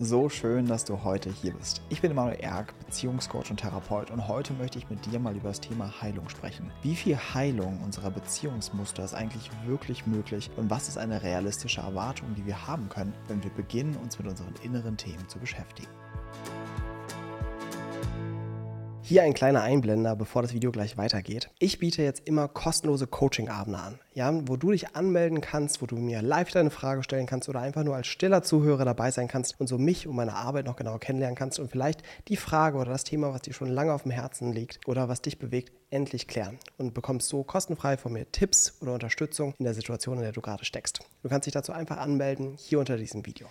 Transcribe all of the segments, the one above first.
So schön, dass du heute hier bist. Ich bin Emanuel Erk, Beziehungscoach und Therapeut und heute möchte ich mit dir mal über das Thema Heilung sprechen. Wie viel Heilung unserer Beziehungsmuster ist eigentlich wirklich möglich und was ist eine realistische Erwartung, die wir haben können, wenn wir beginnen, uns mit unseren inneren Themen zu beschäftigen? Hier ein kleiner Einblender, bevor das Video gleich weitergeht. Ich biete jetzt immer kostenlose Coaching-Abende an, ja, wo du dich anmelden kannst, wo du mir live deine Frage stellen kannst oder einfach nur als stiller Zuhörer dabei sein kannst und so mich und meine Arbeit noch genauer kennenlernen kannst und vielleicht die Frage oder das Thema, was dir schon lange auf dem Herzen liegt oder was dich bewegt, endlich klären und bekommst so kostenfrei von mir Tipps oder Unterstützung in der Situation, in der du gerade steckst. Du kannst dich dazu einfach anmelden hier unter diesem Video.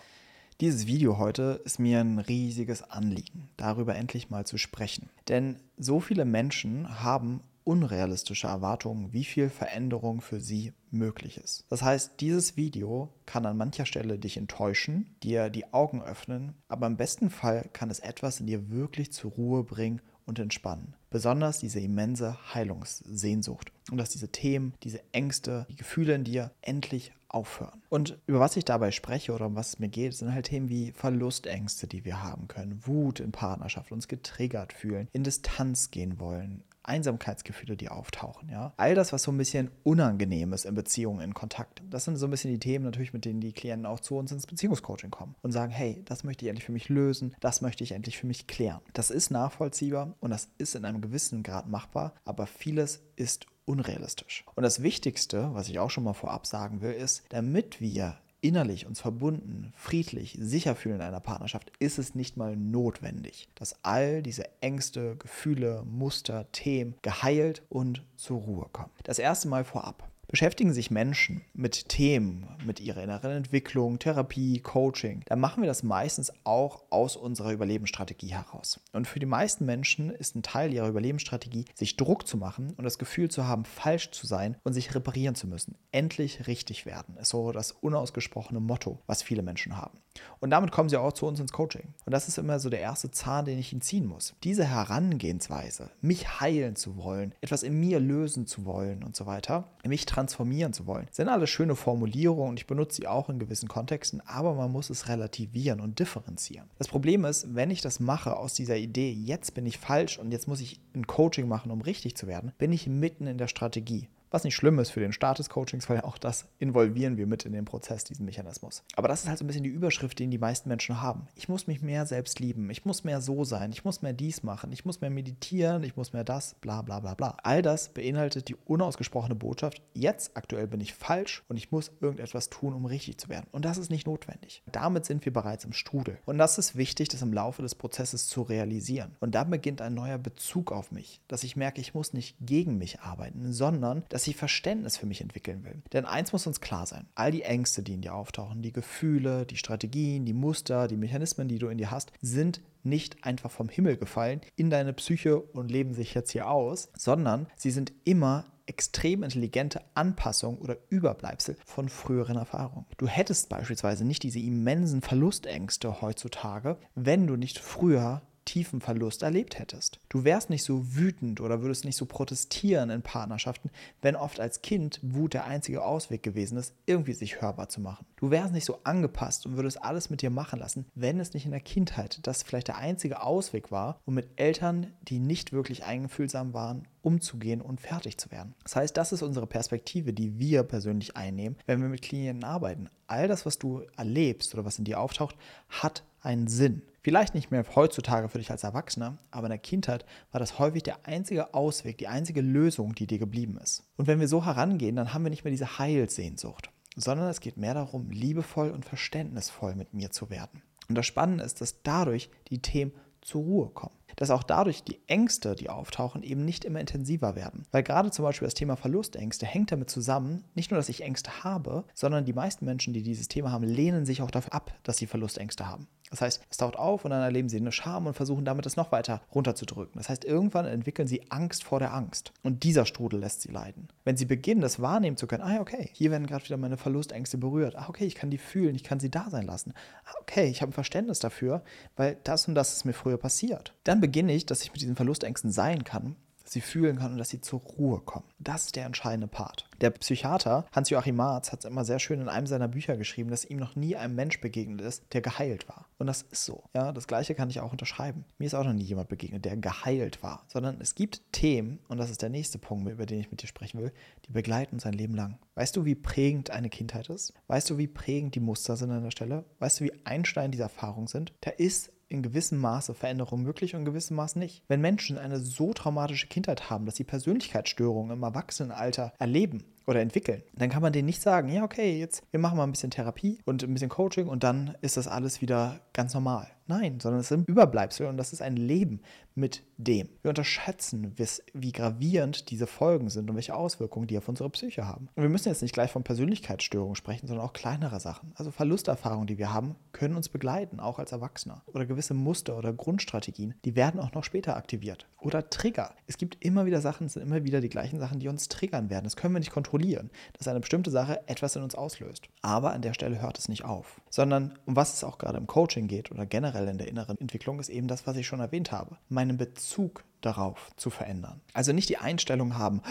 Dieses Video heute ist mir ein riesiges Anliegen, darüber endlich mal zu sprechen. Denn so viele Menschen haben unrealistische Erwartungen, wie viel Veränderung für sie möglich ist. Das heißt, dieses Video kann an mancher Stelle dich enttäuschen, dir die Augen öffnen, aber im besten Fall kann es etwas in dir wirklich zur Ruhe bringen und entspannen. Besonders diese immense Heilungssehnsucht und dass diese Themen, diese Ängste, die Gefühle in dir endlich aufhören. Und über was ich dabei spreche oder um was es mir geht, sind halt Themen wie Verlustängste, die wir haben können, Wut in Partnerschaft, uns getriggert fühlen, in Distanz gehen wollen, Einsamkeitsgefühle, die auftauchen, ja. All das, was so ein bisschen unangenehm ist in Beziehungen, in Kontakt. Das sind so ein bisschen die Themen natürlich, mit denen die Klienten auch zu uns ins Beziehungscoaching kommen und sagen, hey, das möchte ich endlich für mich lösen, das möchte ich endlich für mich klären. Das ist nachvollziehbar und das ist in einem gewissen Grad machbar, aber vieles ist unrealistisch. Und das Wichtigste, was ich auch schon mal vorab sagen will, ist, damit wir innerlich uns verbunden, friedlich, sicher fühlen in einer Partnerschaft, ist es nicht mal notwendig, dass all diese Ängste, Gefühle, Muster, Themen geheilt und zur Ruhe kommen. Das erste Mal vorab. Beschäftigen sich Menschen mit Themen, mit ihrer inneren Entwicklung, Therapie, Coaching, dann machen wir das meistens auch aus unserer Überlebensstrategie heraus. Und für die meisten Menschen ist ein Teil ihrer Überlebensstrategie, sich Druck zu machen und das Gefühl zu haben, falsch zu sein und sich reparieren zu müssen. Endlich richtig werden ist so das unausgesprochene Motto, was viele Menschen haben. Und damit kommen sie auch zu uns ins Coaching. Und das ist immer so der erste Zahn, den ich ihnen ziehen muss. Diese Herangehensweise, mich heilen zu wollen, etwas in mir lösen zu wollen und so weiter, mich transformieren zu wollen. Sind alles schöne Formulierungen und ich benutze sie auch in gewissen Kontexten, aber man muss es relativieren und differenzieren. Das Problem ist, wenn ich das mache aus dieser Idee, jetzt bin ich falsch und jetzt muss ich ein Coaching machen, um richtig zu werden, bin ich mitten in der Strategie. Was nicht schlimm ist für den Start des Coachings, weil auch das involvieren wir mit in den Prozess, diesen Mechanismus. Aber das ist halt so ein bisschen die Überschrift, die die meisten Menschen haben. Ich muss mich mehr selbst lieben, ich muss mehr so sein, ich muss mehr dies machen, ich muss mehr meditieren, ich muss mehr das, bla bla bla bla. All das beinhaltet die unausgesprochene Botschaft, jetzt aktuell bin ich falsch und ich muss irgendetwas tun, um richtig zu werden. Und das ist nicht notwendig. Damit sind wir bereits im Strudel. Und das ist wichtig, das im Laufe des Prozesses zu realisieren. Und dann beginnt ein neuer Bezug auf mich, dass ich merke, ich muss nicht gegen mich arbeiten, sondern dass ich Verständnis für mich entwickeln will. Denn eins muss uns klar sein, all die Ängste, die in dir auftauchen, die Gefühle, die Strategien, die Muster, die Mechanismen, die du in dir hast, sind nicht einfach vom Himmel gefallen in deine Psyche und leben sich jetzt hier aus, sondern sie sind immer extrem intelligente Anpassung oder Überbleibsel von früheren Erfahrungen. Du hättest beispielsweise nicht diese immensen Verlustängste heutzutage, wenn du nicht früher tiefen Verlust erlebt hättest. Du wärst nicht so wütend oder würdest nicht so protestieren in Partnerschaften, wenn oft als Kind Wut der einzige Ausweg gewesen ist, irgendwie sich hörbar zu machen. Du wärst nicht so angepasst und würdest alles mit dir machen lassen, wenn es nicht in der Kindheit das vielleicht der einzige Ausweg war, um mit Eltern, die nicht wirklich eingefühlsam waren, umzugehen und fertig zu werden. Das heißt, das ist unsere Perspektive, die wir persönlich einnehmen, wenn wir mit Klienten arbeiten. All das, was du erlebst oder was in dir auftaucht, hat einen Sinn. Vielleicht nicht mehr heutzutage für dich als Erwachsener, aber in der Kindheit war das häufig der einzige Ausweg, die einzige Lösung, die dir geblieben ist. Und wenn wir so herangehen, dann haben wir nicht mehr diese Heilsehnsucht, sondern es geht mehr darum, liebevoll und verständnisvoll mit mir zu werden. Und das Spannende ist, dass dadurch die Themen zur Ruhe kommen. Dass auch dadurch die Ängste, die auftauchen, eben nicht immer intensiver werden. Weil gerade zum Beispiel das Thema Verlustängste hängt damit zusammen, nicht nur, dass ich Ängste habe, sondern die meisten Menschen, die dieses Thema haben, lehnen sich auch dafür ab, dass sie Verlustängste haben. Das heißt, es taucht auf und dann erleben sie eine Scham und versuchen damit es noch weiter runterzudrücken. Das heißt, irgendwann entwickeln sie Angst vor der Angst. Und dieser Strudel lässt sie leiden. Wenn sie beginnen, das wahrnehmen zu können, ah, okay, hier werden gerade wieder meine Verlustängste berührt. Ah, okay, ich kann die fühlen, ich kann sie da sein lassen. Ah, okay, ich habe ein Verständnis dafür, weil das und das ist mir früher passiert. Dann beginne ich, dass ich mit diesen Verlustängsten sein kann sie fühlen kann und dass sie zur Ruhe kommen. Das ist der entscheidende Part. Der Psychiater Hans-Joachim Marz hat es immer sehr schön in einem seiner Bücher geschrieben, dass ihm noch nie ein Mensch begegnet ist, der geheilt war. Und das ist so. Ja, das Gleiche kann ich auch unterschreiben. Mir ist auch noch nie jemand begegnet, der geheilt war. Sondern es gibt Themen, und das ist der nächste Punkt, über den ich mit dir sprechen will, die begleiten uns ein Leben lang. Weißt du, wie prägend eine Kindheit ist? Weißt du, wie prägend die Muster sind an der Stelle? Weißt du, wie Einstein diese Erfahrungen sind? Da ist in gewissem Maße Veränderung möglich und in gewissem Maße nicht. Wenn Menschen eine so traumatische Kindheit haben, dass sie Persönlichkeitsstörungen im Erwachsenenalter erleben, oder entwickeln, dann kann man denen nicht sagen, ja, okay, jetzt wir machen mal ein bisschen Therapie und ein bisschen Coaching und dann ist das alles wieder ganz normal. Nein, sondern es sind Überbleibsel und das ist ein Leben mit dem. Wir unterschätzen, wie gravierend diese Folgen sind und welche Auswirkungen die auf unsere Psyche haben. Und wir müssen jetzt nicht gleich von Persönlichkeitsstörungen sprechen, sondern auch kleinere Sachen. Also Verlusterfahrungen, die wir haben, können uns begleiten, auch als Erwachsener. Oder gewisse Muster oder Grundstrategien, die werden auch noch später aktiviert. Oder Trigger. Es gibt immer wieder Sachen, es sind immer wieder die gleichen Sachen, die uns triggern werden. Das können wir nicht kontrollieren, dass eine bestimmte Sache etwas in uns auslöst. Aber an der Stelle hört es nicht auf. Sondern um was es auch gerade im Coaching geht oder generell generell in der inneren Entwicklung ist eben das, was ich schon erwähnt habe. Meinen Bezug darauf zu verändern. Also nicht die Einstellung haben,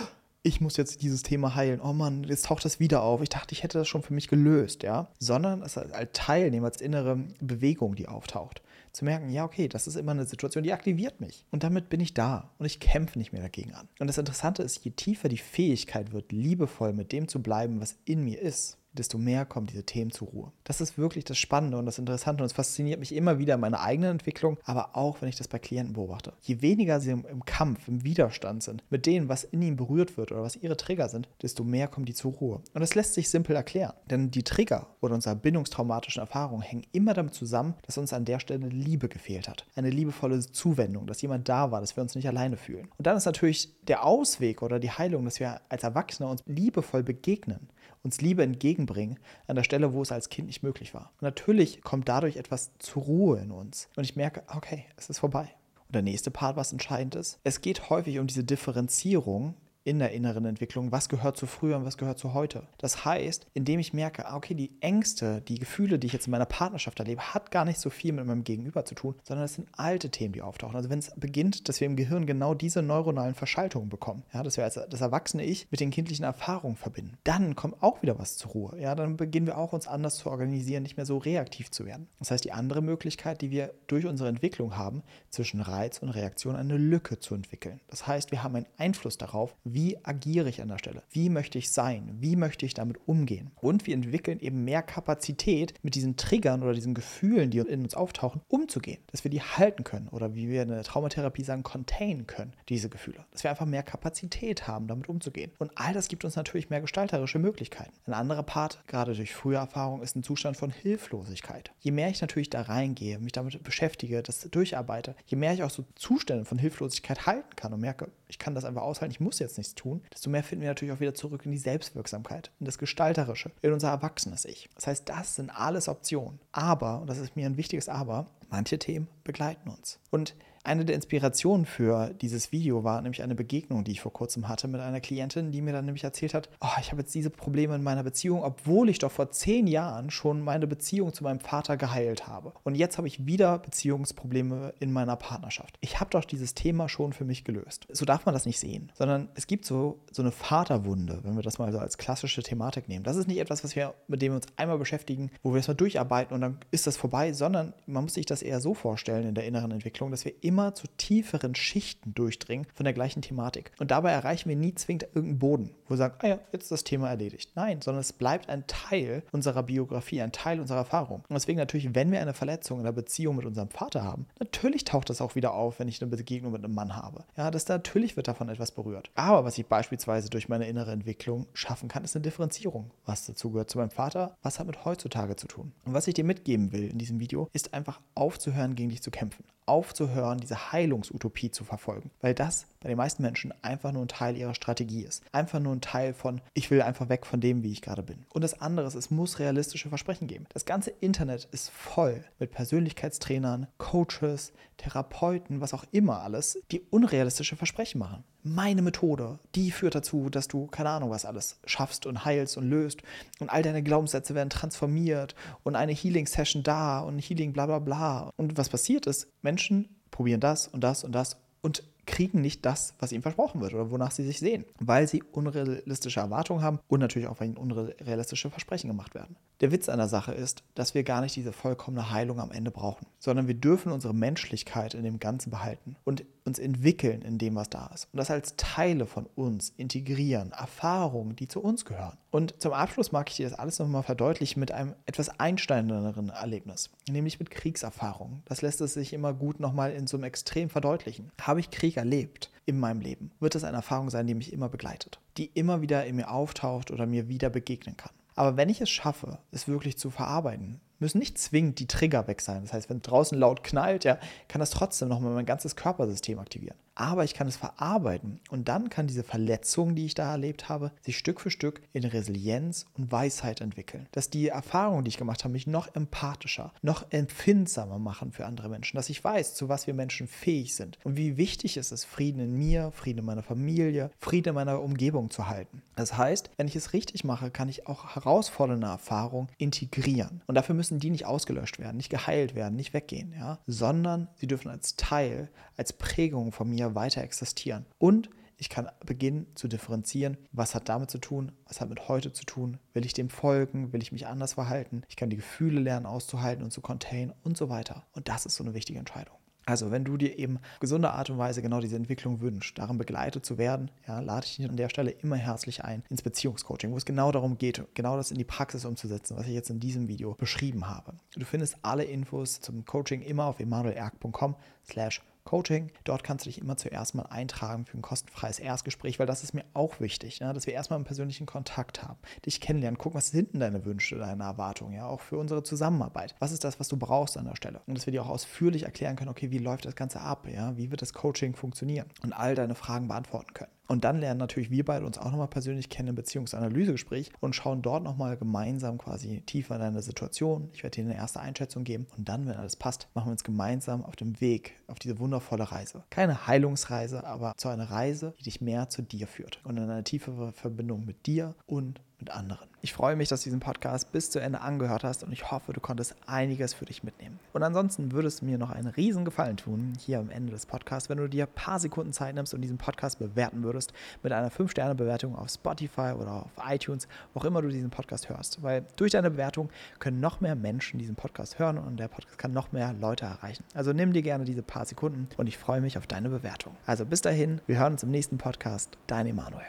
ich muss jetzt dieses Thema heilen. Oh Mann, jetzt taucht das wieder auf. Ich dachte, ich hätte das schon für mich gelöst, ja. Sondern es als Teilnehmer, als innere Bewegung, die auftaucht. Zu merken, ja, okay, das ist immer eine Situation, die aktiviert mich. Und damit bin ich da und ich kämpfe nicht mehr dagegen an. Und das Interessante ist, je tiefer die Fähigkeit wird, liebevoll mit dem zu bleiben, was in mir ist, desto mehr kommen diese Themen zur Ruhe. Das ist wirklich das Spannende und das Interessante und es fasziniert mich immer wieder in meiner eigenen Entwicklung, aber auch, wenn ich das bei Klienten beobachte. Je weniger sie im, Kampf, im Widerstand sind mit dem, was in ihnen berührt wird oder was ihre Trigger sind, desto mehr kommen die zur Ruhe. Und das lässt sich simpel erklären, denn die Trigger oder unsere bindungstraumatischen Erfahrungen hängen immer damit zusammen, dass uns an der Stelle Liebe gefehlt hat. Eine liebevolle Zuwendung, dass jemand da war, dass wir uns nicht alleine fühlen. Und dann ist natürlich der Ausweg oder die Heilung, dass wir als Erwachsene uns liebevoll begegnen uns Liebe entgegenbringen an der Stelle, wo es als Kind nicht möglich war. Und natürlich kommt dadurch etwas zur Ruhe in uns. Und ich merke, okay, es ist vorbei. Und der nächste Part, was entscheidend ist, es geht häufig um diese Differenzierung in der inneren Entwicklung, was gehört zu früher und was gehört zu heute. Das heißt, indem ich merke, ah, okay, die Ängste, die Gefühle, die ich jetzt in meiner Partnerschaft erlebe, hat gar nicht so viel mit meinem Gegenüber zu tun, sondern es sind alte Themen, die auftauchen. Also wenn es beginnt, dass wir im Gehirn genau diese neuronalen Verschaltungen bekommen, ja, dass wir als das erwachsene Ich mit den kindlichen Erfahrungen verbinden, dann kommt auch wieder was zur Ruhe. Ja, dann beginnen wir auch uns anders zu organisieren, nicht mehr so reaktiv zu werden. Das heißt, die andere Möglichkeit, die wir durch unsere Entwicklung haben, zwischen Reiz und Reaktion eine Lücke zu entwickeln. Das heißt, wir haben einen Einfluss darauf, wie agiere ich an der Stelle? Wie möchte ich sein? Wie möchte ich damit umgehen? Und wir entwickeln eben mehr Kapazität, mit diesen Triggern oder diesen Gefühlen, die in uns auftauchen, umzugehen. Dass wir die halten können oder wie wir in der Traumatherapie sagen, contain können, diese Gefühle. Dass wir einfach mehr Kapazität haben, damit umzugehen. Und all das gibt uns natürlich mehr gestalterische Möglichkeiten. Ein anderer Part, gerade durch frühe Erfahrung, ist ein Zustand von Hilflosigkeit. Je mehr ich natürlich da reingehe, mich damit beschäftige, das durcharbeite, je mehr ich auch so Zustände von Hilflosigkeit halten kann und merke, ich kann das einfach aushalten, ich muss jetzt nichts tun, desto mehr finden wir natürlich auch wieder zurück in die Selbstwirksamkeit, in das Gestalterische, in unser erwachsenes Ich. Das heißt, das sind alles Optionen. Aber, und das ist mir ein wichtiges Aber, manche Themen begleiten uns. Und eine der Inspirationen für dieses Video war nämlich eine Begegnung, die ich vor kurzem hatte mit einer Klientin, die mir dann nämlich erzählt hat, oh, ich habe jetzt diese Probleme in meiner Beziehung, obwohl ich doch vor zehn Jahren schon meine Beziehung zu meinem Vater geheilt habe. Und jetzt habe ich wieder Beziehungsprobleme in meiner Partnerschaft. Ich habe doch dieses Thema schon für mich gelöst. So darf man das nicht sehen, sondern es gibt so, so eine Vaterwunde, wenn wir das mal so als klassische Thematik nehmen. Das ist nicht etwas, was wir, mit dem wir uns einmal beschäftigen, wo wir es mal durcharbeiten und dann ist das vorbei, sondern man muss sich das eher so vorstellen in der inneren Entwicklung, dass wir immer zu tieferen Schichten durchdringen von der gleichen Thematik. Und dabei erreichen wir nie zwingend irgendeinen Boden, wo wir sagen, ah ja, jetzt ist das Thema erledigt. Nein, sondern es bleibt ein Teil unserer Biografie, ein Teil unserer Erfahrung. Und deswegen natürlich, wenn wir eine Verletzung in der Beziehung mit unserem Vater haben, natürlich taucht das auch wieder auf, wenn ich eine Begegnung mit einem Mann habe. Ja, das natürlich wird davon etwas berührt. Aber was ich beispielsweise durch meine innere Entwicklung schaffen kann, ist eine Differenzierung. Was dazu gehört zu meinem Vater, was hat mit heutzutage zu tun. Und was ich dir mitgeben will in diesem Video, ist einfach aufzuhören, gegen dich zu kämpfen. Aufzuhören, diese Heilungsutopie zu verfolgen, weil das bei den meisten Menschen einfach nur ein Teil ihrer Strategie ist. Einfach nur ein Teil von, ich will einfach weg von dem, wie ich gerade bin. Und das andere ist, es muss realistische Versprechen geben. Das ganze Internet ist voll mit Persönlichkeitstrainern, Coaches, Therapeuten, was auch immer alles, die unrealistische Versprechen machen. Meine Methode, die führt dazu, dass du keine Ahnung was alles schaffst und heilst und löst und all deine Glaubenssätze werden transformiert und eine Healing-Session da und Healing bla bla bla. Und was passiert ist, Menschen probieren das und das und das und kriegen nicht das, was ihnen versprochen wird oder wonach sie sich sehen, weil sie unrealistische Erwartungen haben und natürlich auch, weil ihnen unrealistische Versprechen gemacht werden. Der Witz an der Sache ist, dass wir gar nicht diese vollkommene Heilung am Ende brauchen, sondern wir dürfen unsere Menschlichkeit in dem Ganzen behalten und uns entwickeln in dem, was da ist. Und das als Teile von uns integrieren, Erfahrungen, die zu uns gehören. Und zum Abschluss mag ich dir das alles nochmal verdeutlichen mit einem etwas einsteinenderen Erlebnis, nämlich mit Kriegserfahrungen. Das lässt es sich immer gut nochmal in so einem Extrem verdeutlichen. Habe ich Krieg erlebt in meinem Leben, wird das eine Erfahrung sein, die mich immer begleitet, die immer wieder in mir auftaucht oder mir wieder begegnen kann. Aber wenn ich es schaffe, es wirklich zu verarbeiten, müssen nicht zwingend die Trigger weg sein. Das heißt, wenn draußen laut knallt, ja, kann das trotzdem nochmal mein ganzes Körpersystem aktivieren aber ich kann es verarbeiten und dann kann diese Verletzung, die ich da erlebt habe, sich Stück für Stück in Resilienz und Weisheit entwickeln. Dass die Erfahrungen, die ich gemacht habe, mich noch empathischer, noch empfindsamer machen für andere Menschen, dass ich weiß, zu was wir Menschen fähig sind und wie wichtig es ist, Frieden in mir, Frieden in meiner Familie, Frieden in meiner Umgebung zu halten. Das heißt, wenn ich es richtig mache, kann ich auch herausfordernde Erfahrungen integrieren. Und dafür müssen die nicht ausgelöscht werden, nicht geheilt werden, nicht weggehen, ja? sondern sie dürfen als Teil, als Prägung von mir weiter existieren. Und ich kann beginnen zu differenzieren, was hat damit zu tun, was hat mit heute zu tun, will ich dem folgen, will ich mich anders verhalten, ich kann die Gefühle lernen auszuhalten und zu containen und so weiter. Und das ist so eine wichtige Entscheidung. Also, wenn du dir eben gesunde Art und Weise genau diese Entwicklung wünschst, darin begleitet zu werden, ja, lade ich dich an der Stelle immer herzlich ein ins Beziehungscoaching, wo es genau darum geht, genau das in die Praxis umzusetzen, was ich jetzt in diesem Video beschrieben habe. Du findest alle Infos zum Coaching immer auf emanuelerg.com slash Coaching. Dort kannst du dich immer zuerst mal eintragen für ein kostenfreies Erstgespräch, weil das ist mir auch wichtig, ja, dass wir erstmal einen persönlichen Kontakt haben, dich kennenlernen, gucken, was sind denn deine Wünsche, deine Erwartungen, ja, auch für unsere Zusammenarbeit. Was ist das, was du brauchst an der Stelle? Und dass wir dir auch ausführlich erklären können, okay, wie läuft das Ganze ab, ja, wie wird das Coaching funktionieren und all deine Fragen beantworten können. Und dann lernen natürlich wir beide uns auch nochmal persönlich kennen im Beziehungsanalysegespräch und schauen dort nochmal gemeinsam quasi tiefer in deine Situation. Ich werde dir eine erste Einschätzung geben und dann, wenn alles passt, machen wir uns gemeinsam auf dem Weg auf diese wundervolle Reise. Keine Heilungsreise, aber zu einer Reise, die dich mehr zu dir führt und in eine tiefere Verbindung mit dir und mit anderen. Ich freue mich, dass du diesen Podcast bis zu Ende angehört hast und ich hoffe, du konntest einiges für dich mitnehmen. Und ansonsten würde es mir noch einen riesen Gefallen tun, hier am Ende des Podcasts, wenn du dir ein paar Sekunden Zeit nimmst und diesen Podcast bewerten würdest mit einer 5-Sterne-Bewertung auf Spotify oder auf iTunes, wo auch immer du diesen Podcast hörst. Weil durch deine Bewertung können noch mehr Menschen diesen Podcast hören und der Podcast kann noch mehr Leute erreichen. Also nimm dir gerne diese paar Sekunden und ich freue mich auf deine Bewertung. Also bis dahin, wir hören uns im nächsten Podcast. Dein Emanuel.